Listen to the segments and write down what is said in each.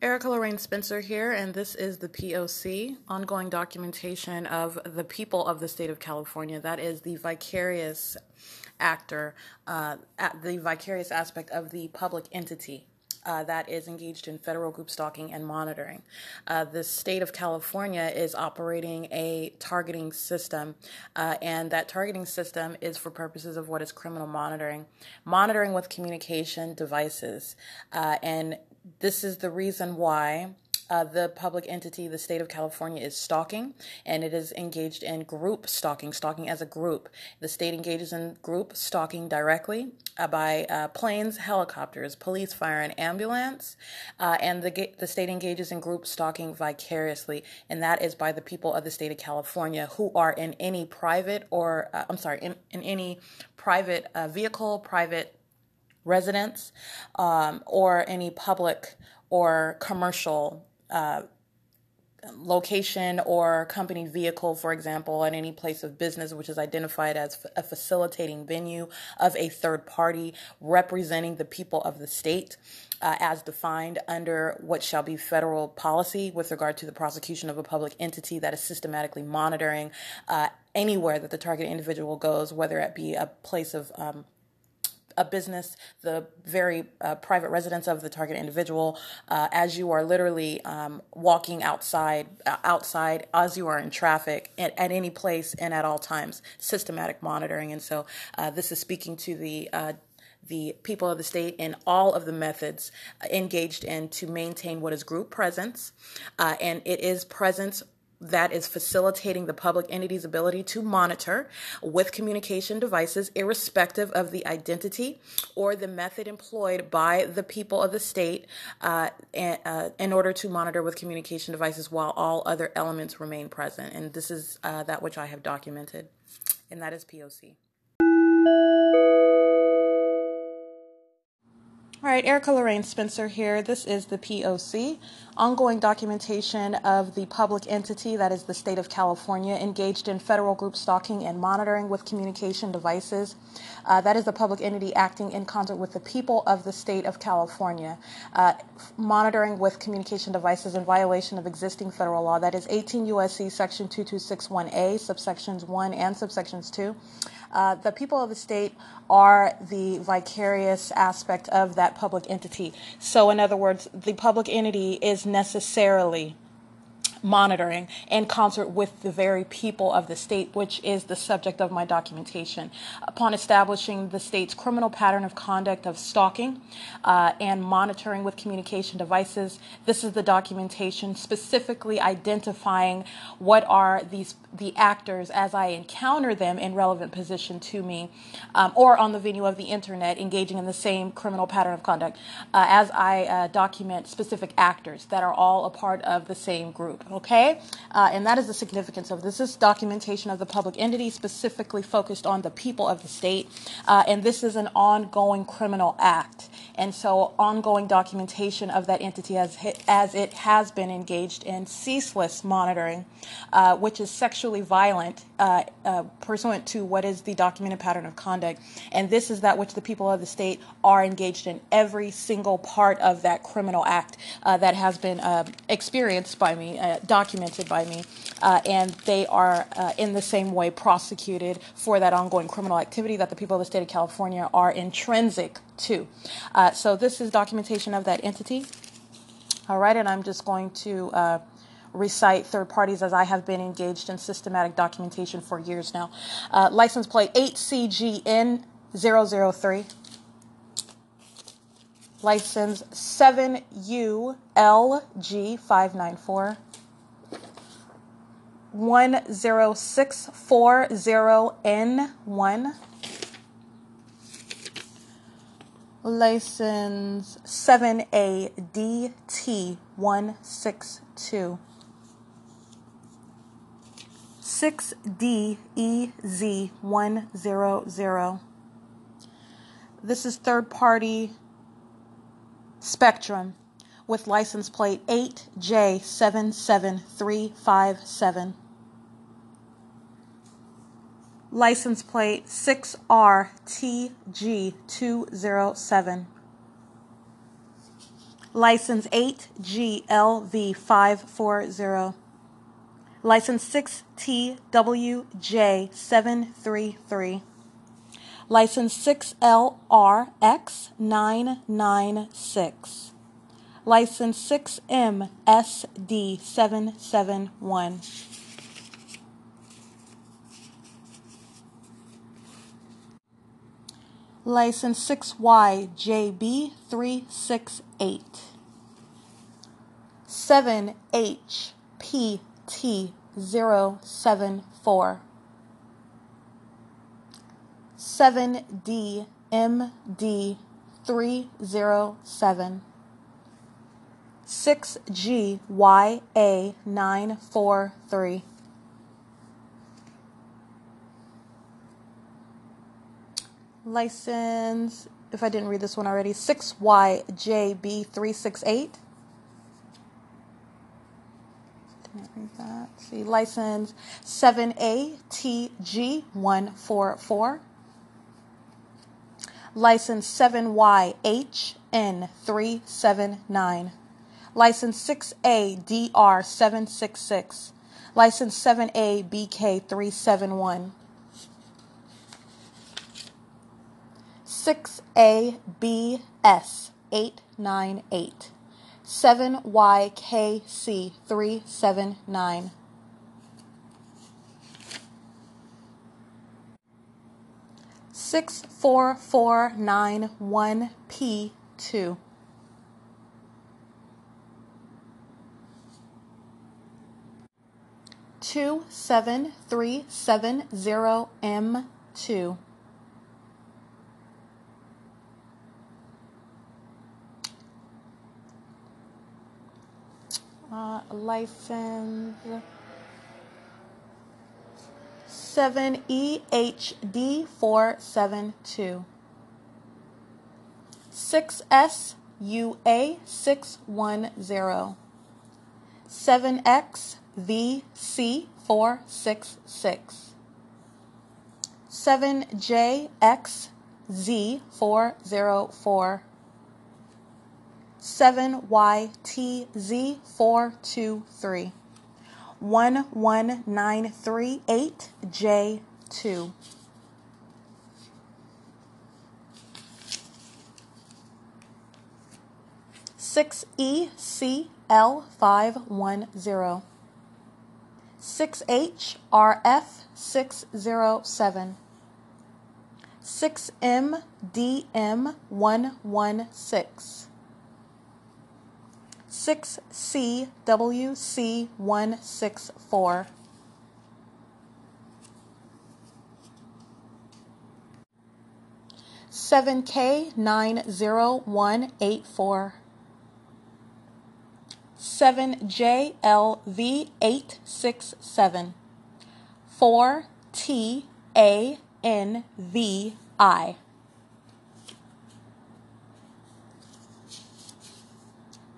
Erica Lorraine Spencer here, and this is the POC, ongoing documentation of the people of the state of California. That is the vicarious actor, uh, the vicarious aspect of the public entity. Uh, that is engaged in federal group stalking and monitoring. Uh, the state of California is operating a targeting system, uh, and that targeting system is for purposes of what is criminal monitoring, monitoring with communication devices. Uh, and this is the reason why uh, the public entity, the state of California, is stalking, and it is engaged in group stalking, stalking as a group. The state engages in group stalking directly uh, by uh, planes, helicopters, police, fire, and ambulance, uh, and the the state engages in group stalking vicariously, and that is by the people of the state of California who are in any private or uh, I'm sorry, in, in any private uh, vehicle, private residents um, or any public or commercial uh, location or company vehicle, for example, at any place of business which is identified as a facilitating venue of a third party representing the people of the state. Uh, as defined under what shall be federal policy with regard to the prosecution of a public entity that is systematically monitoring uh, anywhere that the target individual goes, whether it be a place of um, a business, the very uh, private residence of the target individual, uh, as you are literally um, walking outside, uh, outside as you are in traffic at, at, any place and at all times, systematic monitoring. And so uh, this is speaking to the uh, the people of the state in all of the methods engaged in to maintain what is group presence. Uh, and it is presence that is facilitating the public entity's ability to monitor with communication devices, irrespective of the identity or the method employed by the people of the state uh, and, uh, in order to monitor with communication devices while all other elements remain present. And this is uh, that which I have documented, and that is POC. All right, Erica Lorraine Spencer here. This is the POC, ongoing documentation of the public entity that is the state of California engaged in federal group stalking and monitoring with communication devices. Uh, that is the public entity acting in concert with the people of the state of California, uh, monitoring with communication devices in violation of existing federal law. That is 18 U.S.C. Section 2261A, subsections 1 and subsections 2. Uh, the people of the state are the vicarious aspect of that public entity. So, in other words, the public entity is necessarily monitoring in concert with the very people of the state, which is the subject of my documentation. Upon establishing the state's criminal pattern of conduct of stalking uh, and monitoring with communication devices, this is the documentation specifically identifying what are these the actors as I encounter them in relevant position to me, um, or on the venue of the internet, engaging in the same criminal pattern of conduct, uh, as I uh, document specific actors that are all a part of the same group okay? Uh, and that is the significance of this. This is documentation of the public entity specifically focused on the people of the state, uh, and this is an ongoing criminal act. And so, ongoing documentation of that entity as, as it has been engaged in ceaseless monitoring, uh, which is sexually violent, uh, uh, pursuant to what is the documented pattern of conduct. And this is that which the people of the state are engaged in every single part of that criminal act uh, that has been experienced by me documented by me, uh, and they are uh, in the same way prosecuted for that ongoing criminal activity that the people of the state of California are intrinsic to. Uh, so this is documentation of that entity. All right, and I'm just going to uh, recite third parties as I have been engaged in systematic documentation for years now. Uh, license plate 8CGN 003 license 7ULG594, 10640N1. License 7ADT162. 6DEZ100. This is third party Spectrum with license plate 8J77357 license plate 6RTG207, License 8GLV540. License 6TWJ733. License 6LRX996. License 6MSD771. License 6YJB368. 7HPT074. 7DMD307. 6GYA943. License, if I didn't read this one already, 6YJB368. Didn't read that. See, license 7ATG144. License 7YHN379. License 6ADR766. License 7ABK371. 6ABS 898. 7YKC 379. Six four four nine one P two. Two seven three seven zero M two. Uh, license 7EHD472. 6SUA610. 7XVC466. 7JXZ404. 7YTZ423. 11938J2. Six E C L five one zero. 6HRF607, 6MDM116, 6CWC164. Seven K nine zero one eight four. 7JLV867. 4TANVI.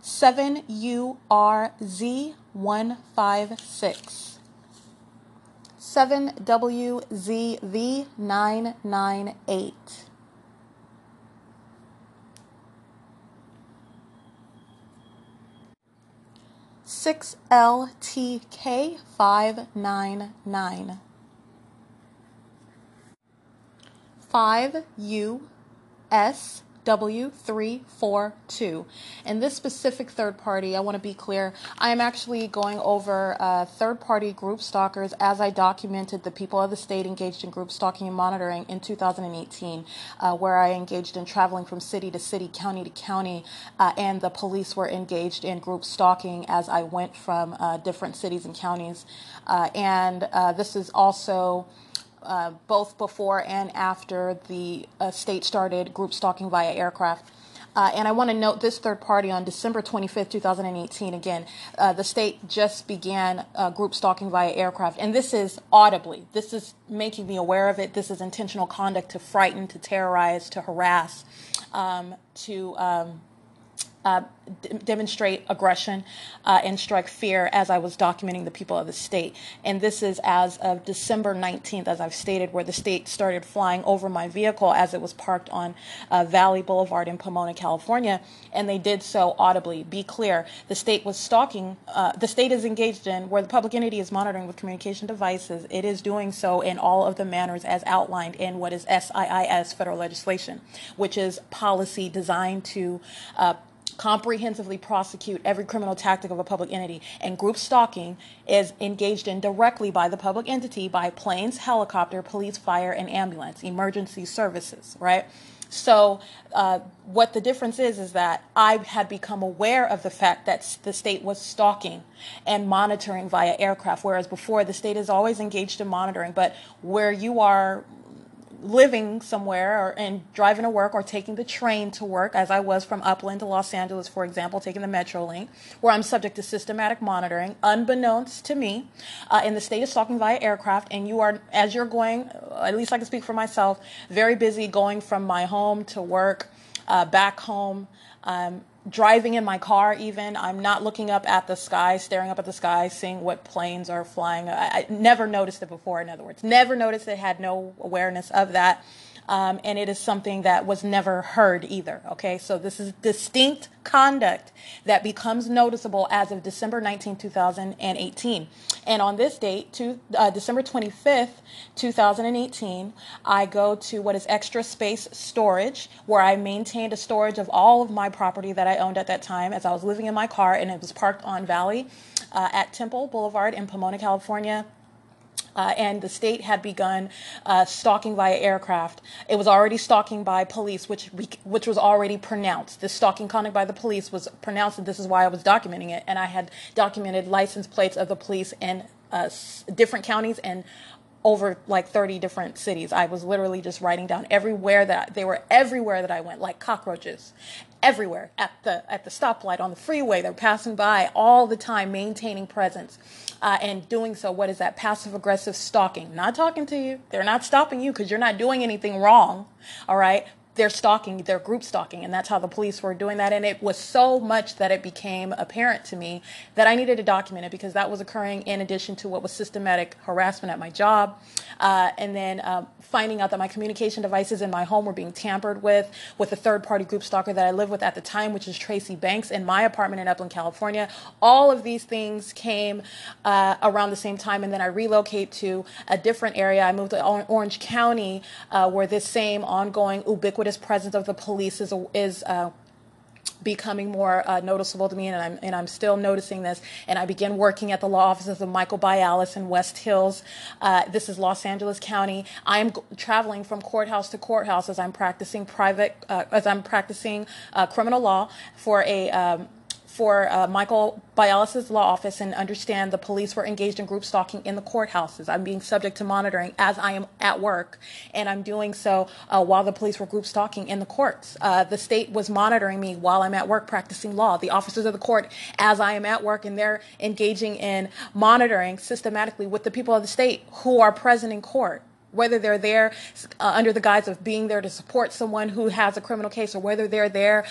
Seven U R Z one five six seven W Z V nine nine eight 6LTK599. 5 U S W342. In this specific third party, I want to be clear, I am actually going over uh, third party group stalkers as I documented the people of the state engaged in group stalking and monitoring in 2018, uh, where I engaged in traveling from city to city, county to county, uh, and the police were engaged in group stalking as I went from uh, different cities and counties. Uh, and uh, this is also uh, both before and after the uh, state started group stalking via aircraft. Uh, and I want to note this third party on December 25th, 2018. Again, uh, the state just began uh, group stalking via aircraft. And this is audibly, this is making me aware of it. This is intentional conduct to frighten, to terrorize, to harass, um, to. Um, uh, d- demonstrate aggression uh, and strike fear as I was documenting the people of the state. And this is as of December 19th, as I've stated, where the state started flying over my vehicle as it was parked on uh, Valley Boulevard in Pomona, California. And they did so audibly. Be clear, the state was stalking, uh, the state is engaged in where the public entity is monitoring with communication devices. It is doing so in all of the manners as outlined in what is SIIS federal legislation, which is policy designed to uh, comprehensively prosecute every criminal tactic of a public entity. And group stalking is engaged in directly by the public entity by planes, helicopter, police, fire, and ambulance, emergency services, right? So, uh, what the difference is, is that I had become aware of the fact that the state was stalking and monitoring via aircraft, whereas before the state is always engaged in monitoring. But where you are living somewhere or and driving to work or taking the train to work, as I was from Upland to Los Angeles, for example, taking the Metrolink, where I'm subject to systematic monitoring, unbeknownst to me, uh, in the state of stalking via aircraft, and you are, as you're going, at least I can speak for myself, very busy going from my home to work, uh, back home. Um, driving in my car even i'm not looking up at the sky staring up at the sky seeing what planes are flying i, I never noticed it before in other words never noticed it had no awareness of that um, and it is something that was never heard either. Okay, so this is distinct conduct that becomes noticeable as of December 19, 2018. And on this date, to, uh, December 25th, 2018, I go to what is extra space storage, where I maintained a storage of all of my property that I owned at that time as I was living in my car and it was parked on Valley uh, at Temple Boulevard in Pomona, California. Uh, and the state had begun uh, stalking via aircraft. It was already stalking by police, which we, which was already pronounced. The stalking conduct by the police was pronounced, and this is why I was documenting it. And I had documented license plates of the police in uh, different counties and over like 30 different cities. I was literally just writing down everywhere that they were everywhere that I went, like cockroaches, everywhere at the at the stoplight on the freeway. They're passing by all the time, maintaining presence uh, and doing so. What is that? Passive aggressive stalking. Not talking to you. They're not stopping you because you're not doing anything wrong. All right they're stalking, they're group stalking, and that's how the police were doing that. And it was so much that it became apparent to me that I needed to document it because that was occurring in addition to what was systematic harassment at my job, uh, and then uh, finding out that my communication devices in my home were being tampered with with a third-party group stalker that I lived with at the time, which is Tracy Banks, in my apartment in Upland, California. All of these things came uh, around the same time, and then I relocate to a different area. I moved to Orange County, uh, where this same ongoing ubiquitous presence of the police is is uh, becoming more uh, noticeable to me, and I'm and I'm still noticing this. And I began working at the law offices of Michael Bialis in West Hills. Uh, this is Los Angeles County. I'm g- traveling from courthouse to courthouse as I'm practicing private uh, as I'm practicing uh, criminal law for a um, for uh, Michael Bialis' law office and understand the police were engaged in group stalking in the courthouses. I'm being subject to monitoring as I am at work, and I'm doing so uh, while the police were group stalking in the courts. Uh, the state was monitoring me while I'm at work practicing law. The officers of the court, as I am at work, and they're engaging in monitoring systematically with the people of the state who are present in court whether they're there uh, under the guise of being there to support someone who has a criminal case or whether they're there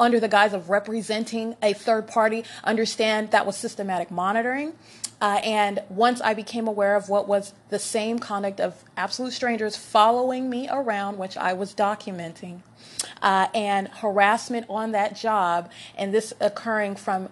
under the guise of representing a third party, understand that was systematic monitoring. Uh, and once I became aware of what was the same conduct of absolute strangers following me around, which I was documenting, uh, and harassment on that job, and this occurring from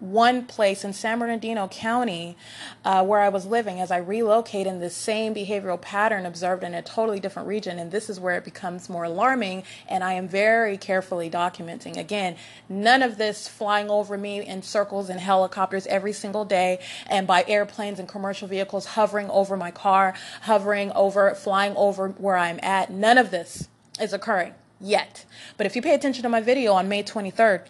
one place in San Bernardino County uh, where I was living as I relocate in the same behavioral pattern observed in a totally different region. And this is where it becomes more alarming. And I am very carefully documenting. Again, none of this flying over me in circles and helicopters every single day and by airplanes and commercial vehicles hovering over my car, hovering over, flying over where I'm at. None of this is occurring yet. But if you pay attention to my video on May 23rd,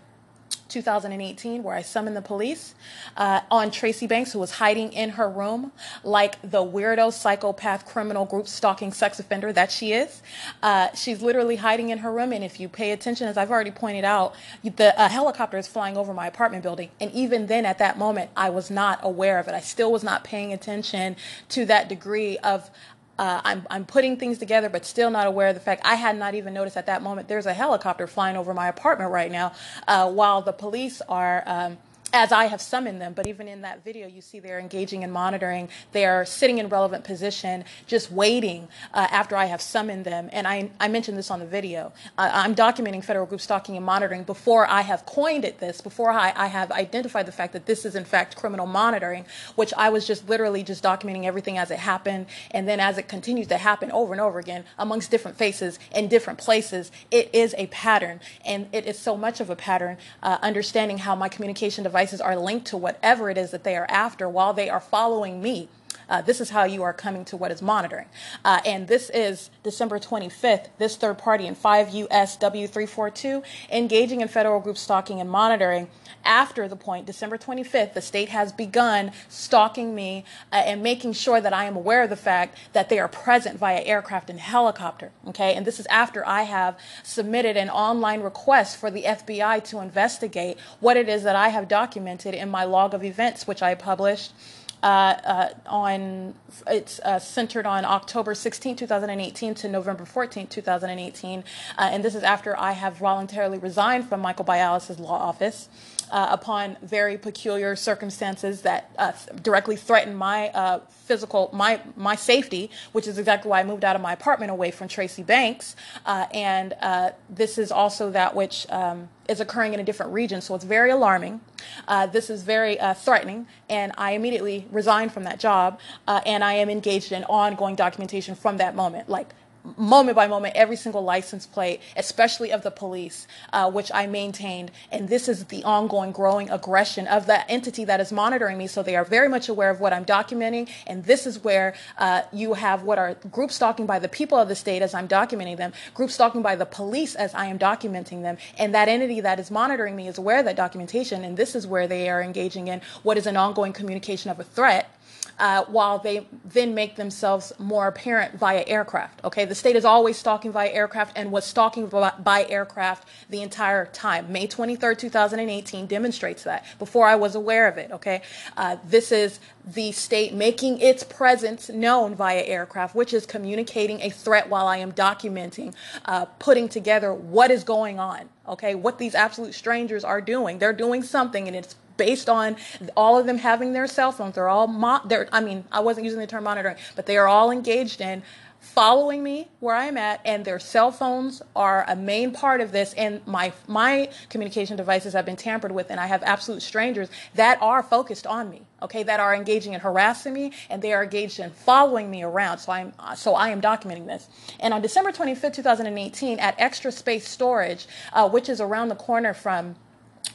2018, where I summoned the police uh, on Tracy Banks, who was hiding in her room like the weirdo, psychopath, criminal group stalking sex offender that she is. Uh, she's literally hiding in her room, and if you pay attention, as I've already pointed out, the uh, helicopter is flying over my apartment building. And even then, at that moment, I was not aware of it. I still was not paying attention to that degree of uh, I'm, I'm putting things together, but still not aware of the fact I had not even noticed at that moment there's a helicopter flying over my apartment right now uh, while the police are. Um, as I have summoned them. But even in that video, you see they're engaging in monitoring. They are sitting in relevant position, just waiting uh, after I have summoned them. And I, I mentioned this on the video. Uh, I'm documenting federal group stalking and monitoring before I have coined it this, before I, I have identified the fact that this is in fact criminal monitoring, which I was just literally just documenting everything as it happened. And then as it continues to happen over and over again amongst different faces in different places, it is a pattern. And it is so much of a pattern, uh, understanding how my communication device devices are linked to whatever it is that they are after while they are following me. Uh, this is how you are coming to what is monitoring. Uh, and this is December 25th, this third party in 5 US W342 engaging in federal group stalking and monitoring. After the point, December 25th, the state has begun stalking me uh, and making sure that I am aware of the fact that they are present via aircraft and helicopter. Okay, and this is after I have submitted an online request for the FBI to investigate what it is that I have documented in my log of events, which I published uh, uh, on it's uh, centered on October 16, 2018 to November 14, 2018, uh, and this is after I have voluntarily resigned from Michael Bialis' law office. Uh, upon very peculiar circumstances that uh, directly threaten my uh, physical my my safety, which is exactly why I moved out of my apartment away from Tracy Banks. Uh, and uh, this is also that which um, is occurring in a different region, so it's very alarming. Uh, this is very threatening, and I immediately resigned from that job, and I am engaged in ongoing documentation from that moment, like moment by moment every single license plate, especially of the police, uh, which I maintained. And this is the ongoing growing aggression of that entity that is monitoring me. So they are very much aware of what I'm documenting. And this is where uh, you have what are group stalking by the people of the state as I'm documenting them, group stalking by the police as I am documenting them. And that entity that is monitoring me is aware of that documentation. And this is where they are engaging in what is an ongoing communication of a threat uh, while they then make themselves more apparent via aircraft. Okay, the state is always stalking via aircraft and was stalking by aircraft the entire time. May 23rd, 2018 demonstrates that before I was aware of it. Okay, uh, this is the state making its presence known via aircraft, which is communicating a threat while I am documenting, uh, putting together what is going on. Okay, what these absolute strangers are doing. They're doing something and it's based on all of them having their cell phones. They're all, mo- they're, I mean, I wasn't using the term monitoring, but they are all engaged in following me where I'm at, and their cell phones are a main part of this. And my my communication devices have been tampered with, and I have absolute strangers that are focused on me. Okay, that are engaging in harassing me, and they are engaged in following me around. So I'm so I am documenting this. And on December 25th, 2018, at Extra Space Storage, uh, which is around the corner from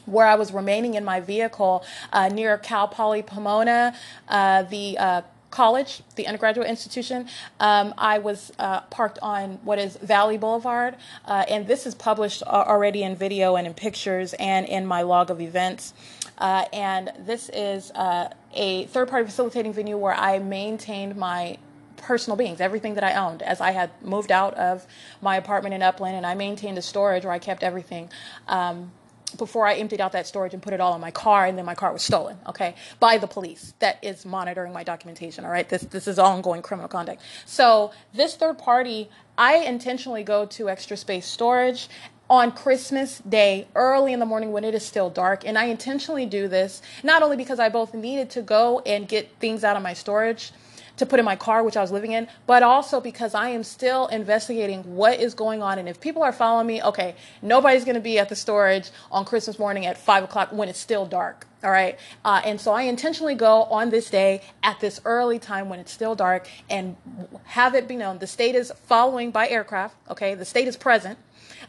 where I was remaining in my vehicle uh, near Cal Poly Pomona, uh, the uh, college, the undergraduate institution. Um, I was uh, parked on what is Valley Boulevard, uh, and this is published already in video and in pictures and in my log of events. Uh, and this is a third party facilitating venue where I maintained my personal beings, everything that I owned, as I had moved out of my apartment in Upland and I maintained a storage where I kept everything. Um, before I emptied out that storage and put it all in my car, and then my car was stolen, okay, by the police that is monitoring my documentation, all right? This, this is ongoing criminal conduct. So, this third party, I intentionally go to extra space storage on Christmas Day, early in the morning when it is still dark. And I intentionally do this not only because I both needed to go and get things out of my storage to put in my car, which I was living in, but also because I am still investigating what is going on. And if people are following me, okay, nobody's going to be at the storage on Christmas morning at five o'clock when it's still dark. All right. Uh, and so I intentionally go on this day at this early time when it's still dark and have it be known the state is following by aircraft. Okay. The state is present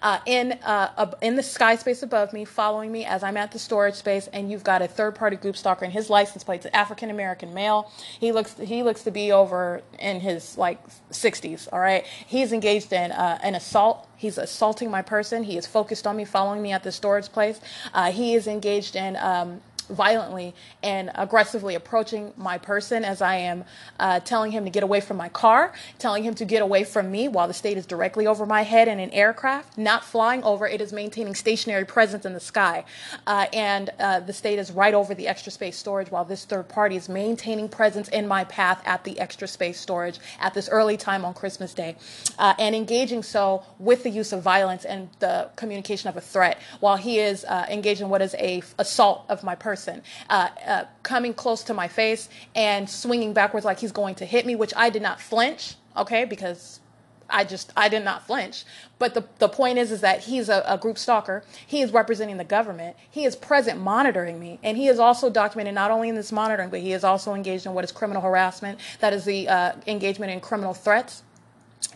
uh, in uh, in the sky space above me, following me as I'm at the storage space, and you've got a third party group stalker, and his license plate's an African American male. He looks he looks to be over in his like 60s. All right, he's engaged in uh, an assault. He's assaulting my person. He is focused on me, following me at the storage place. Uh, he is engaged in um, violently and aggressively approaching my person as I am uh, telling him to get away from my car, telling him to get away from me while the state is directly over my head in an aircraft, not flying over. It is maintaining stationary presence in the sky. Uh, and uh, the state is right over the extra space storage while this third party is maintaining presence in my path at the extra space storage at this early time on Christmas Day uh, and engaging so with the use of violence and the communication of a threat while he is uh, engaged in what is a assault of my person person uh, uh, coming close to my face and swinging backwards like he's going to hit me, which I did not flinch, okay, because I just I did not flinch. But the, the point is is that he's a, a, group stalker. He is representing the government. He is present monitoring me. And he is also documented not only in this monitoring, but he is also engaged in what is criminal harassment. That is the uh, engagement in criminal threats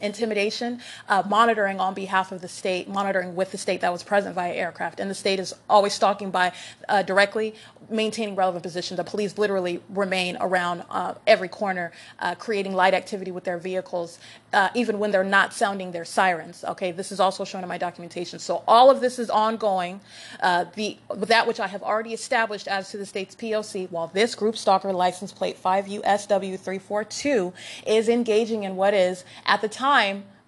intimidation, uh, monitoring on behalf of the state, monitoring with the state that was present via aircraft. And the state is always stalking by uh, directly maintaining relevant positions. The police literally remain around uh, every corner, uh, creating light activity with their vehicles, uh, even when they're not sounding their sirens. Okay, this is also shown in my documentation. So all of this is ongoing. Uh, the that which I have already established as to the state's POC, while this group stalker license plate 5USW342 is engaging in what is at the time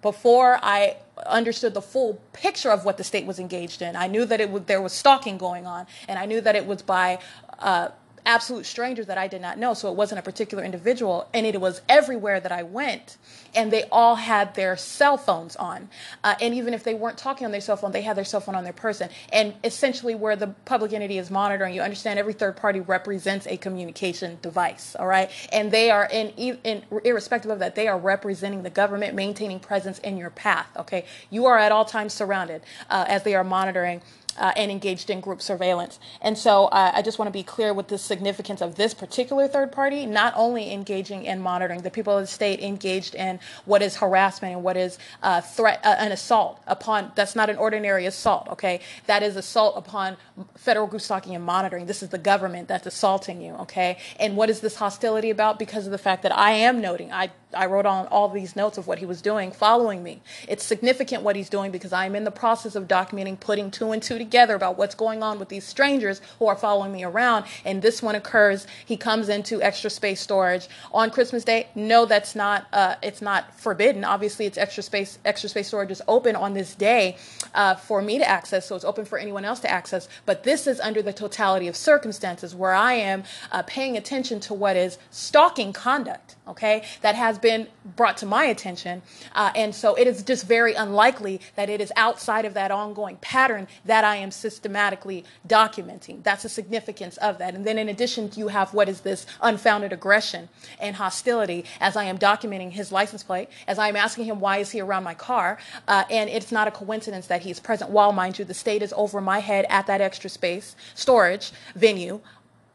before I understood the full picture of what the state was engaged in. I knew that it would, there was stalking going on, and I knew that it was by uh, absolute strangers that I did not know. So it wasn't a particular individual, and it was everywhere that I went. And they all had their cell phones on. Uh, and even if they weren't talking on their cell phone, they had their cell phone on their person. And essentially, where the public entity is monitoring, you understand every third party represents a communication device, all right? And they are, in, in irrespective of that, they are representing the government, maintaining presence in your path, okay? You are at all times surrounded uh, as they are monitoring uh, and engaged in group surveillance. And so uh, I just want to be clear with the significance of this particular third party, not only engaging in monitoring, the people of the state engaged in what is harassment and what is uh, threat, uh, an assault upon, that's not an ordinary assault, okay? That is assault upon federal group stalking and monitoring. This is the government that's assaulting you, okay? And what is this hostility about? Because of the fact that I am noting, I I wrote on all these notes of what he was doing following me. It's significant what he's doing because I'm in the process of documenting, putting two and two together about what's going on with these strangers who are following me around. And this one occurs. He comes into extra space storage on Christmas Day. No, that's not. Uh, it's not forbidden. Obviously, it's extra space. Extra space storage is open on this day uh, for me to access, so it's open for anyone else to access. But this is under the totality of circumstances where I am uh, paying attention to what is stalking conduct. Okay, that has been brought to my attention. Uh, and so it is just very unlikely that it is outside of that ongoing pattern that I am systematically documenting. That's the significance of that. And then in addition, you have what is this unfounded aggression and hostility as I am documenting his license plate, as I am asking him why is he around my car. Uh, and it's not a coincidence that he's present while, mind you, the state is over my head at that extra space storage venue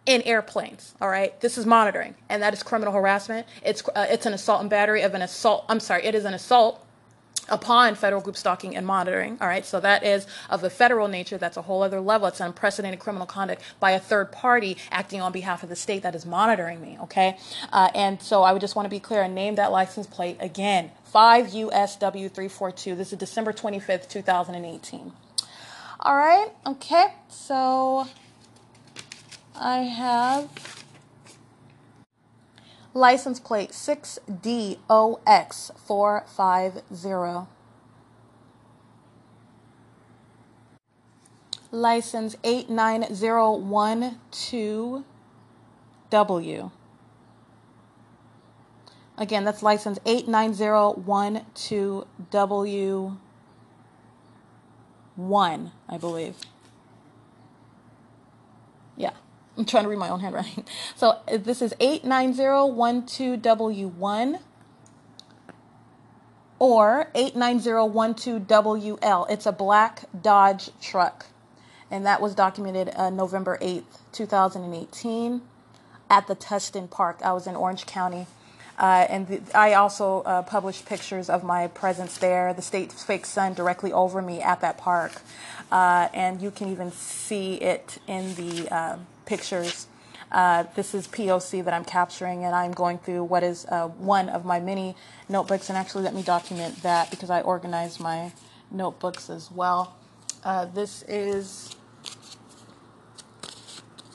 in airplanes. All right, this is monitoring, and that is criminal harassment. It's uh, it's an assault and battery of an assault. I'm sorry, it is an assault upon federal group stalking and monitoring. All right, so that is of the federal nature. That's a whole other level. It's unprecedented criminal conduct by a third party acting on behalf of the state that is monitoring me. Okay, uh, and so I would just want to be clear and name that license plate again: five USW three four two. This is December twenty fifth, two thousand and eighteen. All right. Okay. So I have license plate 6DOX450. License 89012W. Again, that's license 89012W1, I believe. I'm trying to read my own handwriting. So this is 89012W1 or 89012WL. It's a black Dodge truck. And that was documented uh, November 8th, 2018 at the Tustin Park. I was in Orange County. Uh, and the, I also uh, published pictures of my presence there, the state's fake sun directly over me at that park. Uh, and you can even see it in the um, pictures. Uh, this is POC that I'm capturing, and I'm going through what is uh, one of my many notebooks. And actually, let me document that because I organize my notebooks as well. Uh, this is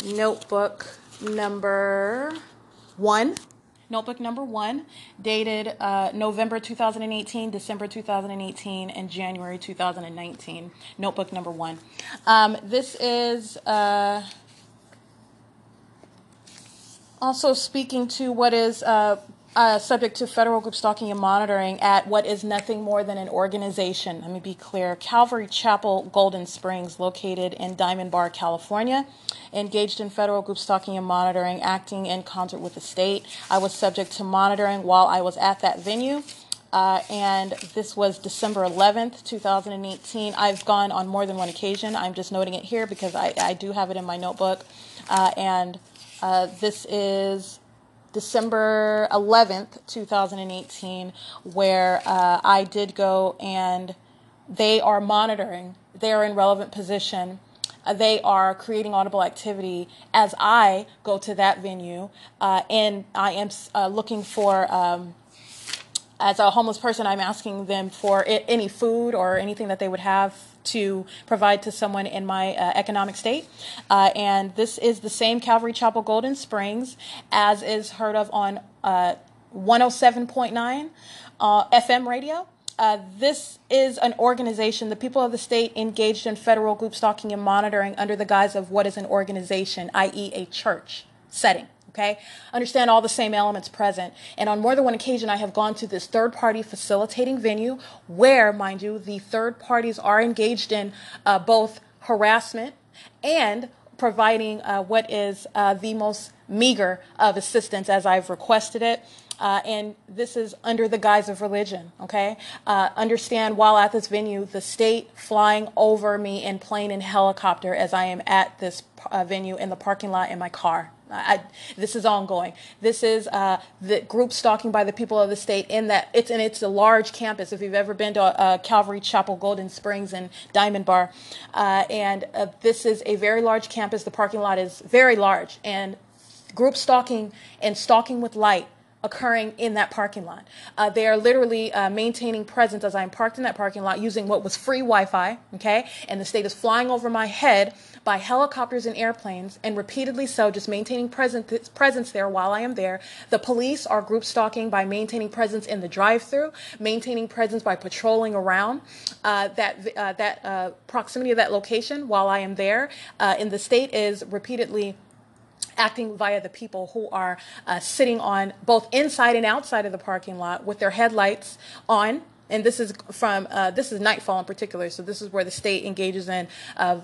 notebook number one. Notebook number one, dated uh, November 2018, December 2018, and January 2019. Notebook number one. Um, this is uh, also speaking to what is uh, uh, subject to federal group stalking and monitoring at what is nothing more than an organization. Let me be clear Calvary Chapel Golden Springs, located in Diamond Bar, California, engaged in federal group stalking and monitoring, acting in concert with the state. I was subject to monitoring while I was at that venue. Uh, and this was December 11th, 2018. I've gone on more than one occasion. I'm just noting it here because I, I do have it in my notebook. Uh, and uh, this is December 11th, 2018, where uh, I did go and they are monitoring, they are in relevant position. Uh, they are creating audible activity as I go to that venue, uh, and I am uh, looking for um, as a homeless person, I'm asking them for any food or anything that they would have to provide to someone in my uh, economic state. Uh, and this is the same Calvary Chapel Golden Springs as is heard of on uh, 107.9 uh, FM radio. Uh, this is an organization, the people of the state engaged in federal group stalking and monitoring under the guise of what is an organization, i.e., a church setting okay? Understand all the same elements present. And on more than one occasion, I have gone to this third party facilitating venue where, mind you, the third parties are engaged in uh, both harassment and providing uh, what is uh, the most meager of assistance as I've requested it. Uh, and this is under the guise of religion, okay? Uh, understand while at this venue, the state flying over me in plane and helicopter as I am at this uh, venue in the parking lot in my car, I, this is ongoing. This is uh, the group stalking by the people of the state. In that it's and it's a large campus. If you've ever been to uh, Calvary Chapel, Golden Springs, and Diamond Bar, uh, and uh, this is a very large campus. The parking lot is very large, and group stalking and stalking with light occurring in that parking lot. Uh, they are literally uh, maintaining presence as I'm parked in that parking lot using what was free Wi Fi, okay? And the state is flying over my head by helicopters and airplanes, and repeatedly so, just maintaining presence, presence there while I am there. The police are group stalking by maintaining presence in the drive through, maintaining presence by patrolling around uh, that, uh, that uh, proximity of that location while I am there. Uh, and the state is repeatedly acting via the people who are uh, sitting on both inside and outside of the parking lot with their headlights on and this is from uh, this is nightfall in particular. So this is where the state engages in uh,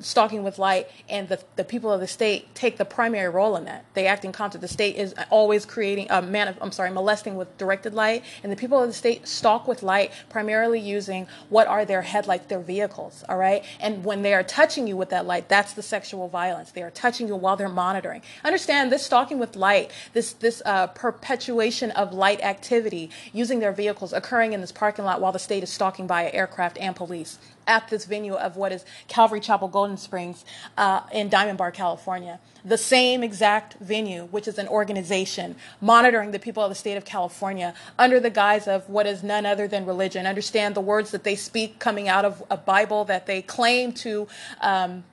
stalking with light. And the, the people of the state take the primary role in that. They act in concert. The state is always creating a man i'm sorry molesting with directed light. And the people of the state stalk with light primarily using what are their headlights their vehicles all right? And when they are touching you with that light that's the sexual violence. They are touching you while they're monitoring. Understand this stalking with light this this uh, perpetuation of light activity using their vehicles occurring in this parking lot while the state is stalking by aircraft and police at this venue of what is Calvary Chapel Golden Springs uh, in Diamond Bar, California. The same exact venue, which is an organization monitoring the people of the state of California under the guise of what is none other than religion. Understand the words that they speak coming out of a Bible that they claim to um,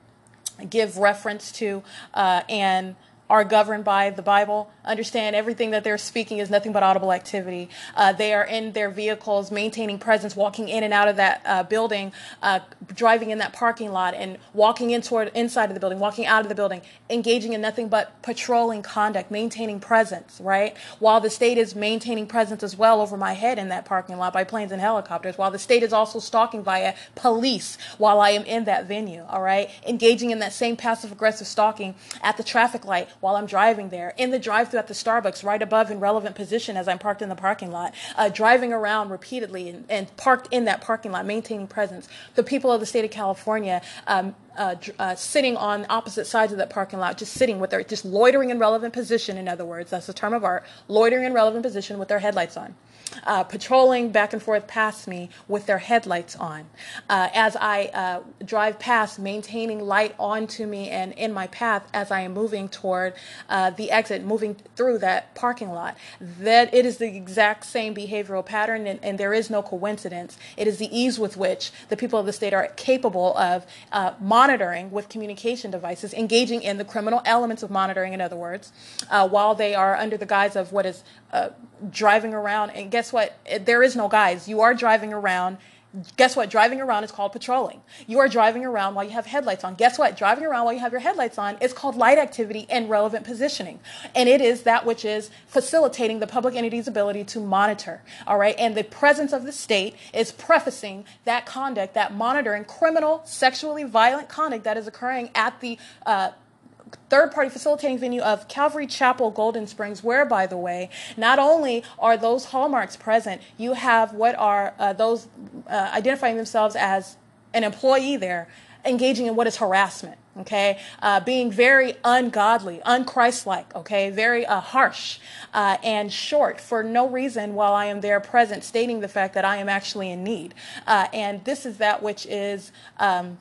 give reference to uh, and are governed by the Bible understand everything that they're speaking is nothing but audible activity. Uh, they are in their vehicles, maintaining presence, walking in and out of that uh, building, uh, driving in that parking lot, and walking in toward inside of the building, walking out of the building, engaging in nothing but patrolling conduct, maintaining presence. Right, while the state is maintaining presence as well over my head in that parking lot by planes and helicopters, while the state is also stalking via police while I am in that venue. All right, engaging in that same passive aggressive stalking at the traffic light while I'm driving there in the drive-through at the Starbucks right above in relevant position as I'm parked in the parking lot, uh, driving around repeatedly and, and, parked in that parking lot, maintaining presence. The people of the state of California um, uh, uh, sitting on opposite sides of that parking lot, just sitting with their, just loitering in relevant position, in other words, that's a term of art, loitering in relevant position with their headlights on uh, patrolling back and forth past me with their headlights on. Uh, as I uh, drive past, maintaining light onto me and in my path as I am moving toward uh, the exit, moving through that parking lot. That it is the exact same behavioral pattern, and, and there is no coincidence. It is the ease with which the people of the state are capable of uh, monitoring with communication devices, engaging in the criminal elements of monitoring, in other words, uh, while they are under the guise of what is driving around. And guess what? There is no guise. You are driving around Guess what? Driving around is called patrolling. You are driving around while you have headlights on. Guess what? Driving around while you have your headlights on is called light activity and relevant positioning. And it is that which is facilitating the public entity's ability to monitor. All right. And the presence of the state is prefacing that conduct, that monitoring criminal, sexually violent conduct that is occurring at the uh, third party facilitating venue of Calvary Chapel Golden Springs, where, by the way, not only are those hallmarks present, you have what are uh, those uh, identifying themselves as an employee there engaging in what is harassment okay? Uh, being very ungodly unchristlike okay? Very uh, harsh uh, and short for no reason while i am there present stating the fact that i am actually in need. Uh, and this is that which is um,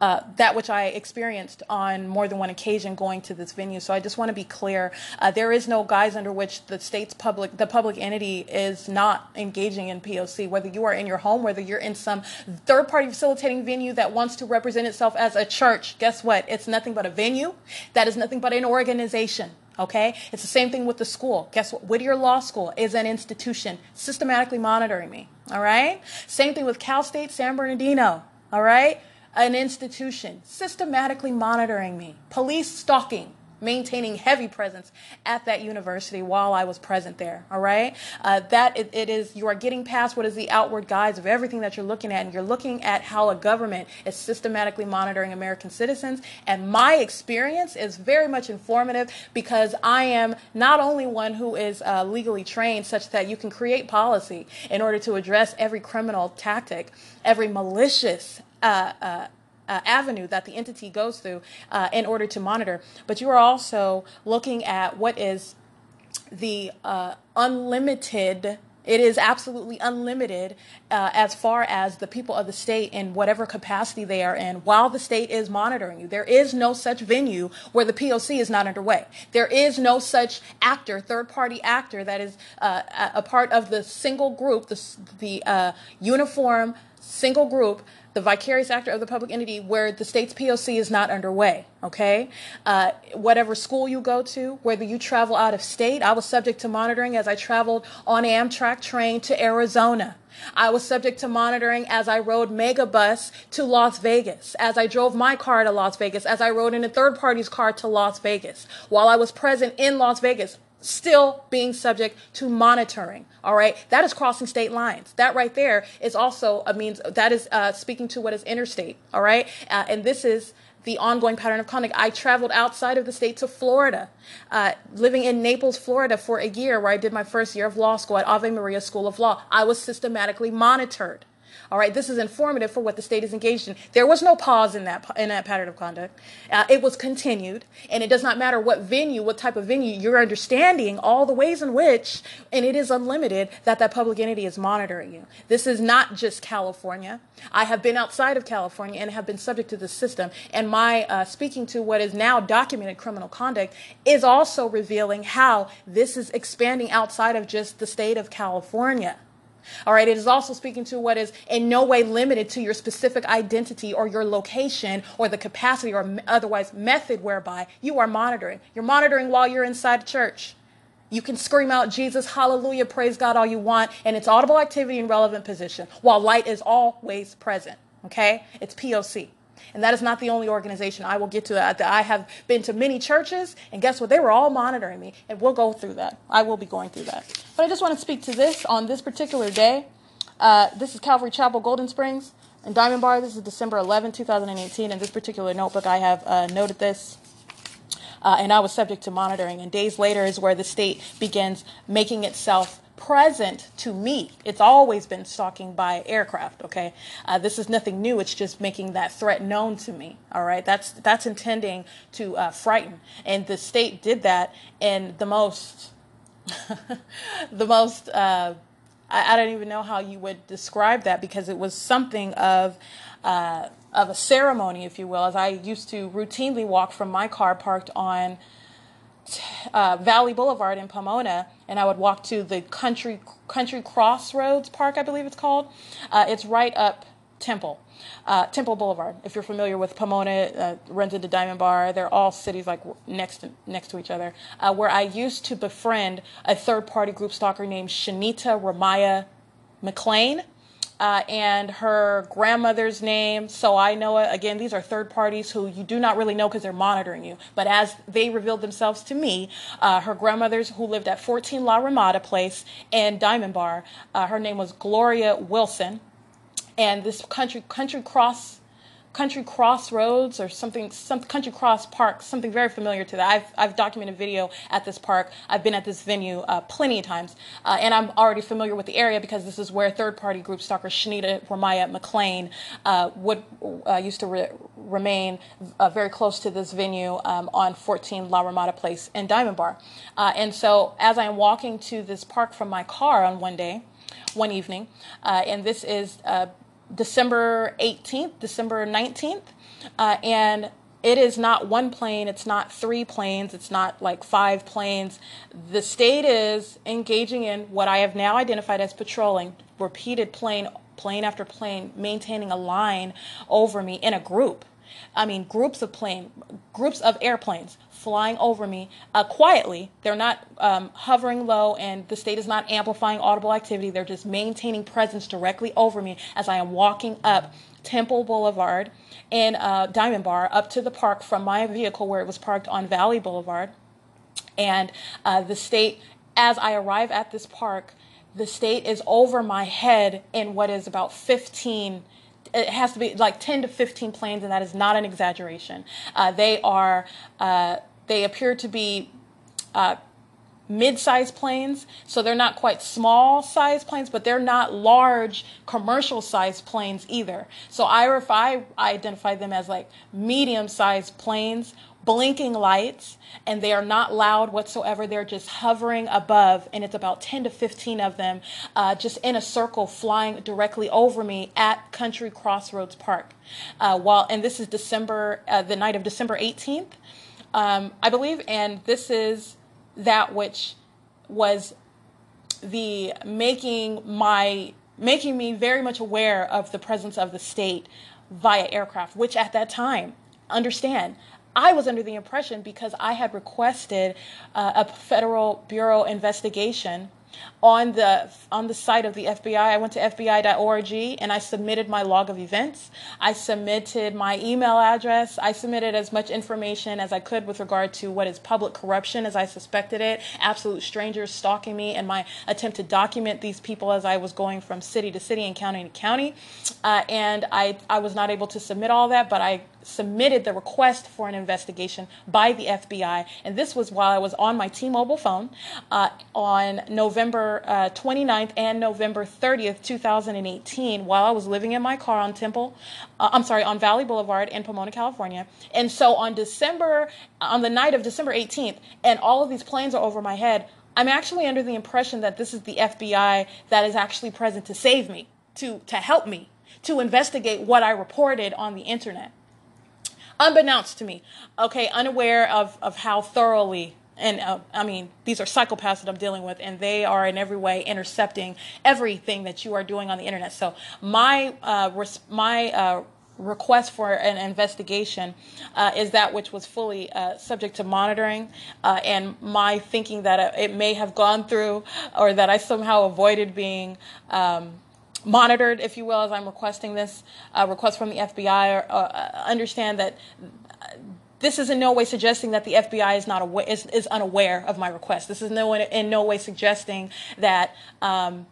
uh, that which I experienced on more than one occasion going to this venue. So I just want to be clear: uh, there is no guise under which the state's public, the public entity, is not engaging in POC. Whether you are in your home, whether you're in some third-party facilitating venue that wants to represent itself as a church, guess what? It's nothing but a venue. That is nothing but an organization. Okay? It's the same thing with the school. Guess what? Whittier Law School is an institution systematically monitoring me. All right? Same thing with Cal State San Bernardino. All right? An institution systematically monitoring me, police stalking, maintaining heavy presence at that university while I was present there. All right, uh, that it, it is you are getting past what is the outward guise of everything that you're looking at, and you're looking at how a government is systematically monitoring American citizens. And my experience is very much informative because I am not only one who is uh, legally trained, such that you can create policy in order to address every criminal tactic, every malicious uh, uh, uh, avenue that the entity goes through uh, in order to monitor, but you are also looking at what is the uh, unlimited. It is absolutely unlimited uh, as far as the people of the state in whatever capacity they are in while the state is monitoring you. There is no such venue where the POC is not underway. There is no such actor, third party actor, that is uh, a part of the single group, the, the uniform single group the vicarious actor of the public entity where the state's POC is not underway. Okay, uh, whatever school you go to, whether you travel out of state, I was subject to monitoring as I traveled on Amtrak train to Arizona. I was subject to monitoring as I rode Megabus to Las Vegas, as I drove my car to Las Vegas, as I rode in a third party's car to Las Vegas. While I was present in Las Vegas, still being subject to monitoring. All right, that is crossing state lines. That right there is also a means that is uh, speaking to what is interstate. All right, uh, and this is the ongoing pattern of conduct. I traveled outside of the state to Florida, uh, living in Naples, Florida for a year, where I did my first year of law school at Ave Maria School of Law. I was systematically monitored. All right, this is informative for what the state is engaged in. There was no pause in that in that pattern of conduct. Uh, it was continued, and it does not matter what venue, what type of venue. You're understanding all the ways in which, and it is unlimited that that public entity is monitoring you. This is not just California. I have been outside of California and have been subject to the system. And my uh, speaking to what is now documented criminal conduct is also revealing how this is expanding outside of just the state of California. All right, it is also speaking to what is in no way limited to your specific identity or your location or the capacity or otherwise method whereby you are monitoring. You're monitoring while you're inside church. You can scream out Jesus, hallelujah, praise God all you want, and it's audible activity in relevant position, while light is always present. Okay? It's POC. And that is not the only organization. I will get to that. I have been to many churches, and guess what? They were all monitoring me. And we'll go through that. I will be going through that. But I just want to speak to this on this particular day. Uh, this is Calvary Chapel, Golden Springs. and Diamond Bar, this is December 11, 2018. In this particular notebook, I have uh, noted this. Uh, and I was subject to monitoring. And days later is where the state begins making itself present to me. It's always been stalking by aircraft. Okay, uh, this is nothing new. It's just making that threat known to me. All right, that's that's intending to uh, frighten, and the state did that in the most, the most. Uh, I, I, don't even know how you would describe that because it was something of. Uh, of a ceremony, if you will, as I used to routinely walk from my car parked on uh, Valley Boulevard in Pomona, and I would walk to the Country Country Crossroads Park, I believe it's called. Uh, it's right up Temple, uh, Temple Boulevard. If you're familiar with Pomona, uh, runs into Diamond Bar, they're all cities like next to, next to each other. Uh, where I used to befriend a third party group stalker named Shanita Ramaya McLean uh, and her grandmother's name. So I know it. Again, these are third parties who you do not really know because they're monitoring you. But as they revealed themselves to me, uh, her grandmother's who lived at 14 La Ramada Place in Diamond Bar, uh, her name was Gloria Wilson. And this country country cross Country Crossroads or something, some Country Cross Park, something very familiar to that. I've, I've documented video at this park. I've been at this venue uh, plenty of times, uh, and I'm already familiar with the area because this is where third-party group stalker Shanita Ramaya McLean uh, would uh, used to re- remain uh, very close to this venue um, on 14 La Ramada Place in Diamond Bar. Uh, and so, as I'm walking to this park from my car on one day, one evening, and this is December 18th, December 19th, uh, and it is not one plane, it's not three planes, it's not like five planes. The state is engaging in what I have now identified as patrolling, repeated plane, plane after plane, maintaining a line over me in a group. I mean, groups of plane, groups of airplanes flying over me uh, quietly. They're not um, hovering low, and the state is not amplifying audible activity. They're just maintaining presence directly over me as I am walking up Temple Boulevard in uh, Diamond Bar up to the park from my vehicle where it was parked on Valley Boulevard. And uh, the state, as I arrive at this park, the state is over my head in what is about 15 it has to be like 10 to 15 planes, and that is not an exaggeration. Uh, they are uh, they appear to be uh, mid-sized planes, so they're not quite small-sized planes, but they're not large commercial-sized planes either. So I, I identify them as like medium-sized planes, blinking lights, and they are not loud whatsoever. They're just hovering above, and it's about 10 to 15 of them, uh, just in a circle, flying directly over me at Country Crossroads Park. Uh, while and this is December, uh, the night of December 18th um, I believe, and this is that which was the making my making me very much aware of the presence of the state via aircraft, which at that time, understand, I was under the impression because I had requested uh, a federal bureau investigation on the on the site of the FBI. I went to fbi.org and I submitted my log of events. I submitted my email address. I submitted as much information as I could with regard to what is public corruption as I suspected it, absolute strangers stalking me, and my attempt to document these people as I was going from city to city and county to county. Uh, and I I was not able to submit all that, but I submitted the request for an investigation by the FBI, and this was while I was on my T-Mobile phone uh, on November uh, 29th and November 30th, 2018, while I was living in my car on Temple, uh, I'm sorry, on Valley Boulevard in Pomona, California. And so on December, on the night of December 18th, and all of these planes are over my head, I'm actually under the impression that this is the FBI that is actually present to save me, to, to help me, to investigate what I reported on the internet unbeknownst to me, okay, unaware of, of how thoroughly and uh, I mean, these are psychopaths that I'm dealing with, and they are in every way intercepting everything that you are doing on the internet. So my uh, res- my uh, request for an investigation uh, is that which was fully uh, subject to monitoring, uh, and my thinking that it may have gone through, or that I somehow avoided being. Um, monitored, if you will, as I'm requesting this uh, request from the FBI. Or, uh, understand that this is in no way suggesting that the FBI is not aware, is, is unaware of my request. This is no in no way suggesting that. Um,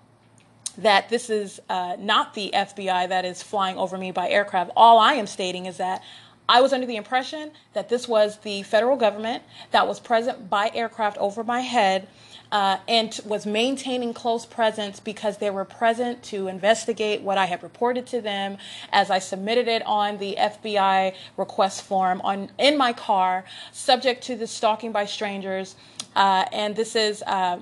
that this is uh, not the FBI that is flying over me by aircraft. All I am stating is that I was under the impression that this was the federal government that was present by aircraft over my head uh, and was maintaining close presence because they were present to investigate what I had reported to them as I submitted it on the FBI request form on in my car, subject to the stalking by strangers. Uh, and this is uh,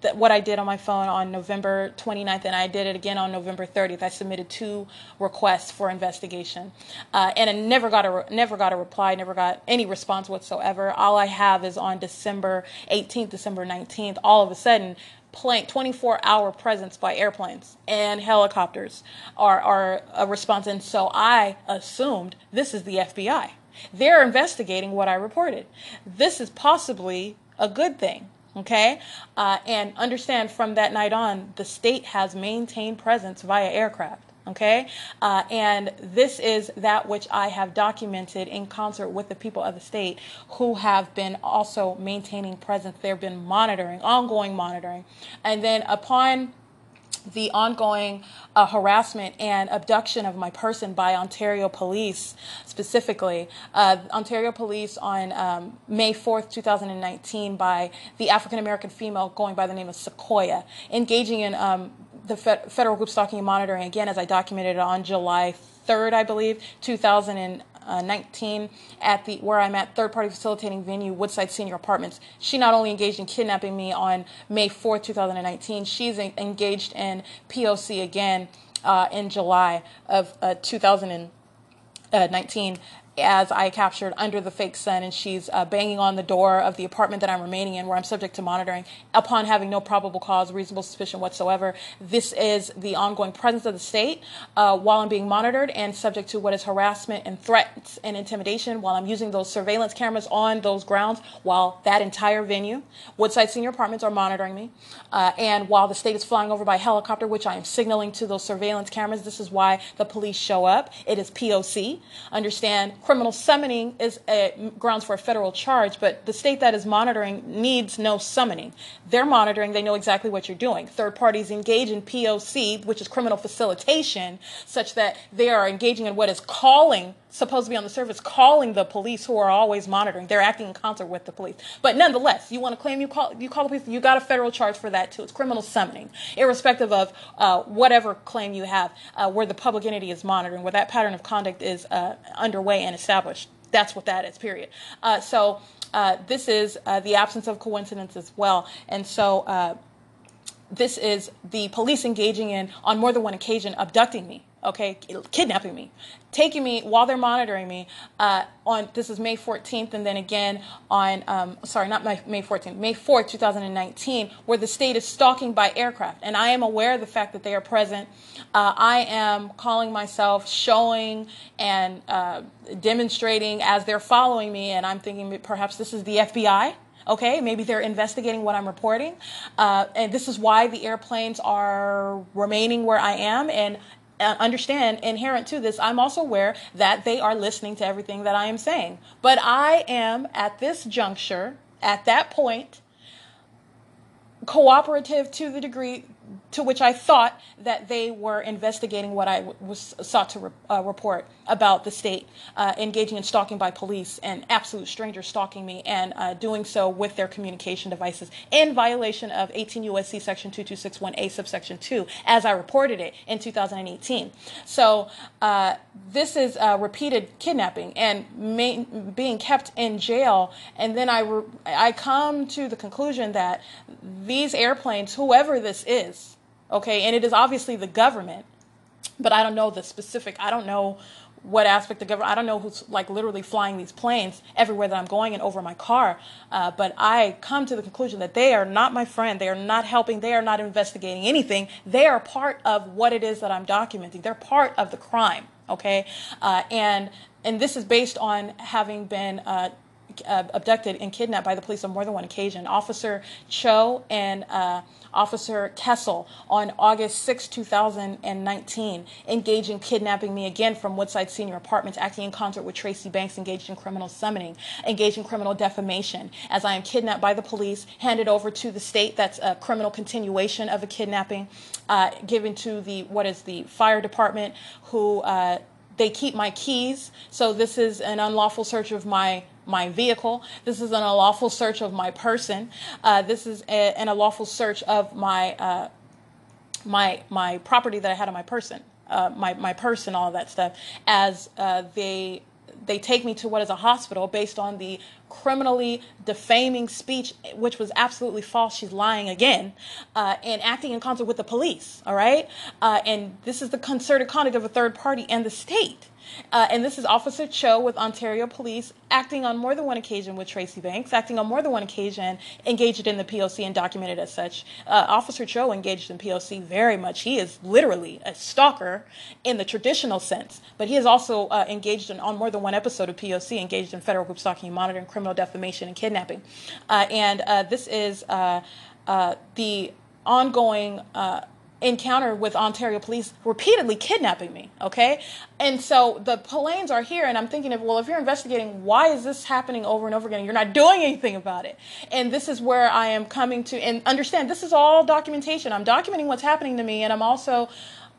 that what I did on my phone on November 29th, and I did it again on November 30th. I submitted two requests for investigation, uh, and I never got a re- never got a reply, never got any response whatsoever. All I have is on December 18th, December 19th. All of a sudden, plane 24 hour presence by airplanes and helicopters are, are a response. And so I assumed this is the FBI. They're investigating what I reported. This is possibly a good thing. Okay? Uh, and understand from that night on, the state has maintained presence via aircraft. Okay? Uh, and this is that which I have documented in concert with the people of the state who have been also maintaining presence. They've been monitoring, ongoing monitoring. And then upon the ongoing uh, harassment and abduction of my person by Ontario police, specifically. Uh, Ontario police on um, May 4th, 2019, by the African American female going by the name of Sequoia, engaging in um, the fe- federal group stalking and monitoring, again, as I documented on July 3rd, I believe, 2019, at the where I'm at, third party facilitating venue, Woodside Senior Apartments. She not only engaged in kidnapping me on May 4th, 2019, she's engaged in POC again uh, in July of uh, 2019 as I captured under the fake sun, and she's uh, banging on the door of the apartment that I'm remaining in, where I'm subject to monitoring, upon having no probable cause, reasonable suspicion whatsoever. This is the ongoing presence of the state uh, while I'm being monitored and subject to what is harassment and threats and intimidation while I'm using those surveillance cameras on those grounds while that entire venue, Woodside Senior Apartments, are monitoring me, uh, and while the state is flying over by helicopter, which I am signaling to those surveillance cameras. This is why the police show up. It is POC. Understand criminal summoning is a, grounds for a federal charge, but the state that is monitoring needs no summoning. They're monitoring, they know exactly what you're doing. Third parties engage in POC, which is criminal facilitation, such that they are engaging in what is calling supposed to be on the surface calling the police who are always monitoring. They're acting in concert with the police. But nonetheless, you want to claim you call you call the police, you got a federal charge for that too. It's criminal summoning, irrespective of uh, whatever claim you have, uh, where the public entity is monitoring, where that pattern of conduct is uh, underway and established. That's what that is. Period. Uh, so. Uh, this is uh, the absence of coincidence as well. And so this is the police engaging in, on more than one occasion, abducting me okay, kidnapping me, taking me while they're monitoring me. Uh, on this is May 14th, and then again on um, sorry, not May, May 14th, May 4th, 2019, where the state is stalking by aircraft, and I am aware of the fact that they are present. Uh, I am calling myself, showing and uh, demonstrating as they're following me, and I'm thinking perhaps this is the FBI okay maybe they're investigating what i'm reporting. Uh, and this is why the airplanes are remaining where i am and uh, understand inherent to this i'm also aware that they are listening to everything that i am saying. But i am at this juncture at that point cooperative to the degree to which I thought that they were investigating what I was sought to re- uh, report about the state uh, engaging in stalking by police and absolute strangers stalking me and uh, doing so with their communication devices in violation of 18 USC section 2261A subsection 2 as I reported it in 2018. So uh, this is repeated kidnapping and being kept in jail and then I, re- I come to the conclusion that these airplanes, whoever this is, okay, and it is obviously the government, but I don't know the specific, I don't know what aspect of government, I don't know who's like literally flying these planes everywhere that I'm going and over my car, uh, but I come to the conclusion that they are not my friend, they are not helping, they are not investigating anything, they are part of what it is that I'm documenting, they're part of the crime, okay, uh, and and this is based on having been uh, uh, abducted and kidnapped by the police on more than one occasion. Officer Cho and uh, Officer Kessel on August 6, 2019, engaged in kidnapping me again from Woodside Senior Apartments, acting in concert with Tracy Banks, engaged in criminal summoning, engaged in criminal defamation. As I am kidnapped by the police, handed over to the state, that's a criminal continuation of a kidnapping, uh, given to the what is the fire department, who uh, they keep my keys. So this is an unlawful search of my my vehicle. This is an unlawful search of my person. Uh, this is a, an unlawful search of my uh, my my property that I had on my person, uh, my my purse and all that stuff. As uh, they they take me to what is a hospital based on the criminally defaming speech, which was absolutely false. She's lying again, uh, and acting in concert with the police. All right, uh, and this is the concerted conduct of a third party and the state. Uh, and this is Officer Cho with Ontario Police, acting on more than one occasion with Tracy Banks, acting on more than one occasion, engaged in the POC and documented as such. Uh, Officer Cho engaged in POC very much. He is literally a stalker in the traditional sense, but he is also uh, engaged in, on more than one episode of POC, engaged in federal group stalking, monitoring, criminal defamation, and kidnapping. Uh, and uh, this is uh, the ongoing encounter with Ontario police repeatedly kidnapping me. Okay. And so the planes are here, and I'm thinking of, well, if you're investigating, why is this happening over and over again? You're not doing anything about it. And this is where I am coming to, and understand this is all documentation. I'm documenting what's happening to me, and I'm also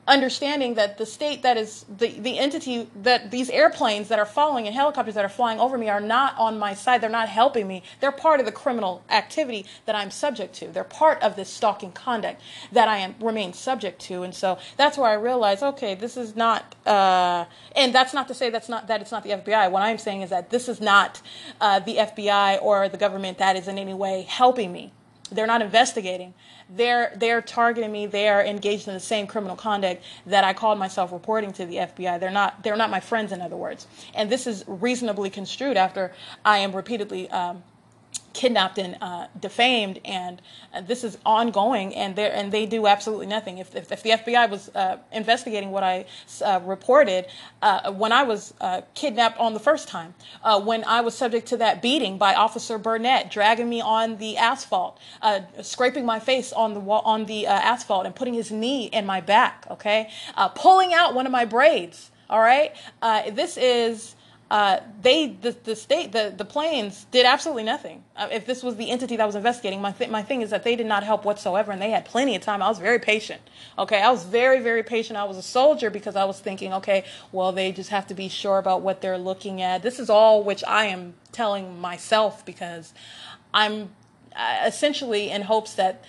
understanding that the state that is the, the entity that these airplanes that are following and helicopters that are flying over me are not on my side. They're not helping me. They're part of the criminal activity that I'm subject to. They're part of this stalking conduct that I am remain subject to. And so that's where I realized, okay, this is not, uh, and that's not to say that's not that it's not the FBI. What I'm saying is that this is not uh, the FBI or the government that is in any way helping me. They're not investigating they're they're targeting me. They are engaged in the same criminal conduct that I called myself reporting to the FBI. They're not they're not my friends, in other words. And this is reasonably construed after I am repeatedly um, kidnapped and uh, defamed, and uh, this is ongoing, and they and they do absolutely nothing. If if, if the FBI was uh, investigating what I uh, reported uh, when I was uh, kidnapped on the first time, when I was subject to that beating by Officer Burnett, dragging me on the asphalt, scraping my face on the wall, on the asphalt, and putting his knee in my back, okay, pulling out one of my braids. All right, this is uh, they the, the state the, the planes did absolutely nothing. Uh, if this was the entity that was investigating my, th- my thing is that they did not help whatsoever and they had plenty of time. I was very patient okay? I was very very patient. I was a soldier because i was thinking okay well they just have to be sure about what they're looking at. This is all which i am telling myself because i'm uh, essentially in hopes that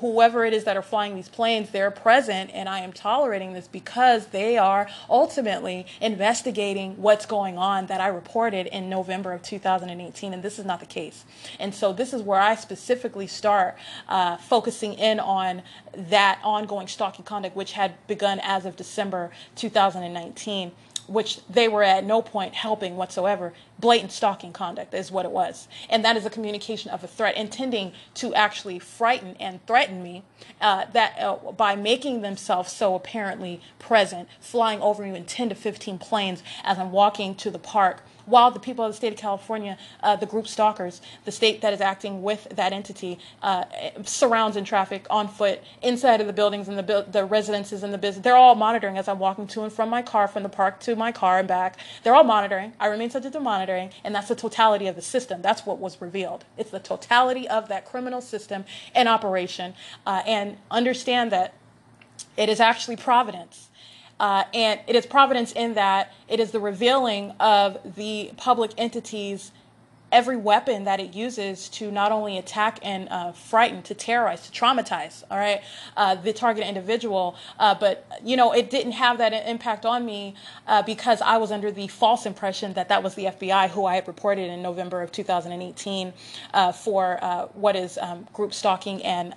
whoever it is that are flying these planes, they're present, and I am tolerating this because they are ultimately investigating what's going on that I reported in November of 2018, and this is not the case. And so this is where I specifically start uh, focusing in on that ongoing stalking conduct, which had begun as of December 2019 which they were at no point helping whatsoever. Blatant stalking conduct is what it was. And that is a communication of a threat, intending to actually frighten and threaten me uh, that uh, by making themselves so apparently present, flying over me in 10 to 15 planes as I'm walking to the park while the people of the state of California, uh, the group stalkers, the state that is acting with that entity, uh, surrounds in traffic on foot inside of the buildings and the, bu- the residences and the business. They're all monitoring as I'm walking to and from my car, from the park to my car and back. They're all monitoring. I remain subject to monitoring, and that's the totality of the system. That's what was revealed. It's the totality of that criminal system in operation. Uh, and understand that it is actually providence uh, and it is providence in that it is the revealing of the public entities every weapon that it uses to not only attack and uh, frighten, to terrorize, to traumatize, all right, uh, the target individual. Uh, but, you know, it didn't have that impact on me uh, because I was under the false impression that that was the FBI who I had reported in November of 2018 uh, for uh, what is um, group stalking and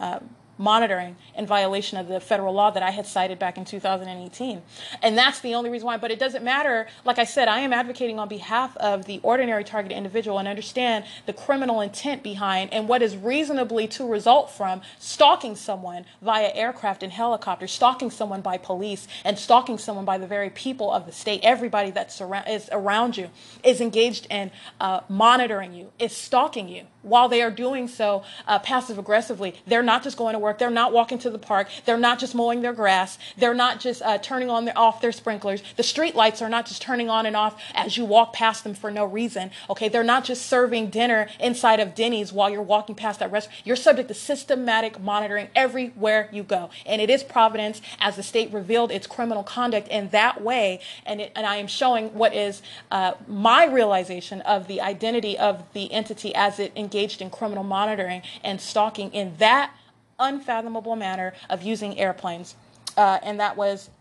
monitoring in violation of the federal law that I had cited back in 2018. And that's the only reason why. But it doesn't matter. Like I said, I am advocating on behalf of the ordinary target individual and understand the criminal intent behind and what is reasonably to result from stalking someone via aircraft and helicopters, stalking someone by police, and stalking someone by the very people of the state. Everybody that surround, is around you is engaged in uh, monitoring you, is stalking you while they are doing so uh, passive aggressively. They're not just going to work. They're not walking to the park. They're not just mowing their grass. They're not just uh, turning on their, off their sprinklers. The street lights are not just turning on and off as you walk past them for no reason. Okay, they're not just serving dinner inside of Denny's while you're walking past that restaurant. You're subject to systematic monitoring everywhere you go, and it is Providence as the state revealed its criminal conduct in that way. And it, and I am showing what is uh, my realization of the identity of the entity as it engaged in criminal monitoring and stalking in that unfathomable manner of using airplanes. Uh, and that was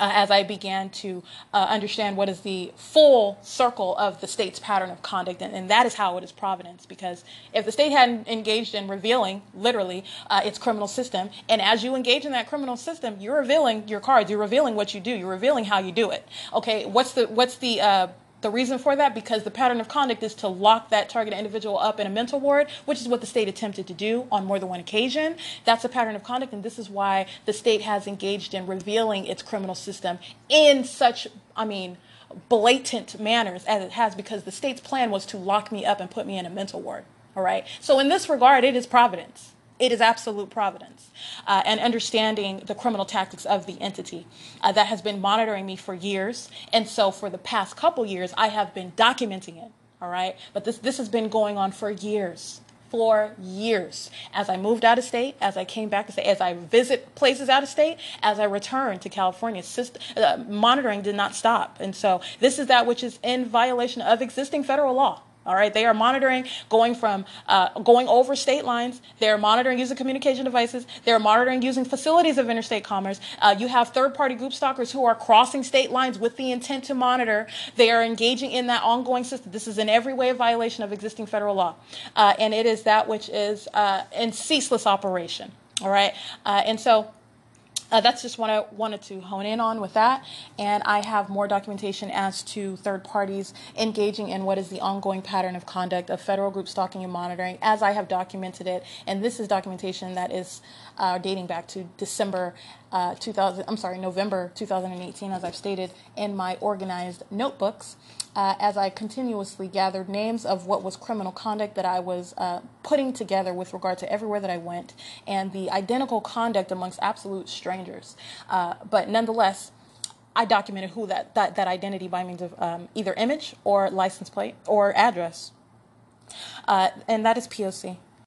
uh, as I began to uh, understand what is the full circle of the state's pattern of conduct, and, and, that is how it is providence. Because if the state hadn't engaged in revealing, literally, uh, its criminal system, and as you engage in that criminal system, you're revealing your cards, you're revealing what you do, you're revealing how you do it. Okay, what's the what's the uh, the reason for that, because the pattern of conduct is to lock that targeted individual up in a mental ward, which is what the state attempted to do on more than one occasion. That's a pattern of conduct, and this is why the state has engaged in revealing its criminal system in such, I mean, blatant manners as it has, because the state's plan was to lock me up and put me in a mental ward. All right. So in this regard, it is providence. It is absolute providence uh, and understanding the criminal tactics of the entity uh, that has been monitoring me for years. And so for the past couple years, I have been documenting it. All right. But this, this has been going on for years. For years. As I moved out of state, as I came back to state, as I visit places out of state, as I return to California, system, uh, monitoring did not stop. And so this is that which is in violation of existing federal law. All right, they are monitoring going from uh, going over state lines. They're monitoring using communication devices. They're monitoring using facilities of interstate commerce. Uh, you have third-party group stalkers who are crossing state lines with the intent to monitor. They are engaging in that ongoing system. This is in every way a violation of existing federal law, uh, and it is that which is uh, in ceaseless operation. All right, uh, and so uh, that's just what I wanted to hone in on with that. And I have more documentation as to third parties engaging in what is the ongoing pattern of conduct of federal group stalking and monitoring as I have documented it. And this is documentation that is uh, dating back to December uh, 2000, I'm sorry, November 2018, as I've stated in my organized notebooks uh, as I continuously gathered names of what was criminal conduct that I was uh, putting together with regard to everywhere that I went and the identical conduct amongst absolute strangers. Uh, but nonetheless, I documented who that, that, that identity by means of um, either image or license plate or address. Uh, and that is POC.